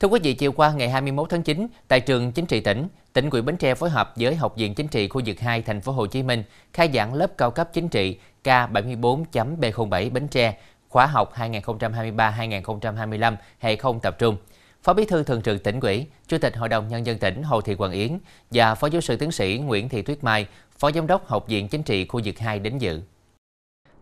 Thưa quý vị, chiều qua ngày 21 tháng 9, tại trường Chính trị tỉnh, tỉnh ủy Bến Tre phối hợp với Học viện Chính trị khu vực 2 thành phố Hồ Chí Minh khai giảng lớp cao cấp chính trị K74.B07 Bến Tre, khóa học 2023-2025 hệ không tập trung. Phó Bí thư Thường trực tỉnh ủy, Chủ tịch Hội đồng Nhân dân tỉnh Hồ Thị Quang Yến và Phó giáo sư tiến sĩ Nguyễn Thị Tuyết Mai, Phó Giám đốc Học viện Chính trị khu vực 2 đến dự.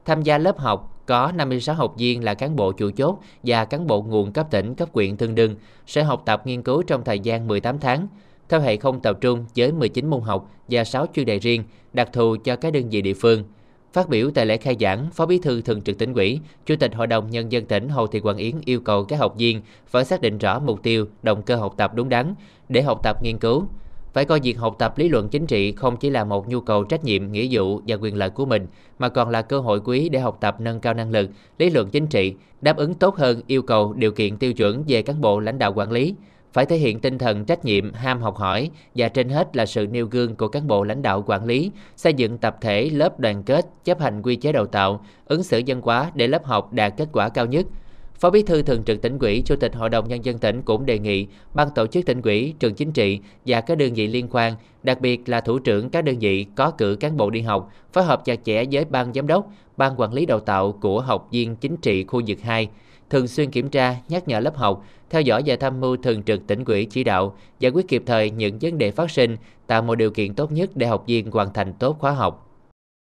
Tham gia lớp học có 56 học viên là cán bộ chủ chốt và cán bộ nguồn cấp tỉnh, cấp quyện tương đương sẽ học tập nghiên cứu trong thời gian 18 tháng theo hệ không tập trung với 19 môn học và 6 chuyên đề riêng đặc thù cho các đơn vị địa phương. Phát biểu tại lễ khai giảng, Phó Bí thư Thường trực tỉnh ủy, Chủ tịch Hội đồng Nhân dân tỉnh Hồ Thị Quảng Yến yêu cầu các học viên phải xác định rõ mục tiêu, động cơ học tập đúng đắn để học tập nghiên cứu, phải coi việc học tập lý luận chính trị không chỉ là một nhu cầu trách nhiệm, nghĩa vụ và quyền lợi của mình, mà còn là cơ hội quý để học tập nâng cao năng lực, lý luận chính trị, đáp ứng tốt hơn yêu cầu, điều kiện tiêu chuẩn về cán bộ lãnh đạo quản lý, phải thể hiện tinh thần trách nhiệm, ham học hỏi và trên hết là sự nêu gương của cán bộ lãnh đạo quản lý, xây dựng tập thể lớp đoàn kết, chấp hành quy chế đào tạo, ứng xử dân hóa để lớp học đạt kết quả cao nhất, Phó Bí thư Thường trực tỉnh ủy, Chủ tịch Hội đồng Nhân dân tỉnh cũng đề nghị ban tổ chức tỉnh ủy, trường chính trị và các đơn vị liên quan, đặc biệt là thủ trưởng các đơn vị có cử cán bộ đi học, phối hợp chặt chẽ với ban giám đốc, ban quản lý đào tạo của học viên chính trị khu vực 2, thường xuyên kiểm tra, nhắc nhở lớp học, theo dõi và tham mưu thường trực tỉnh ủy chỉ đạo, giải quyết kịp thời những vấn đề phát sinh, tạo một điều kiện tốt nhất để học viên hoàn thành tốt khóa học.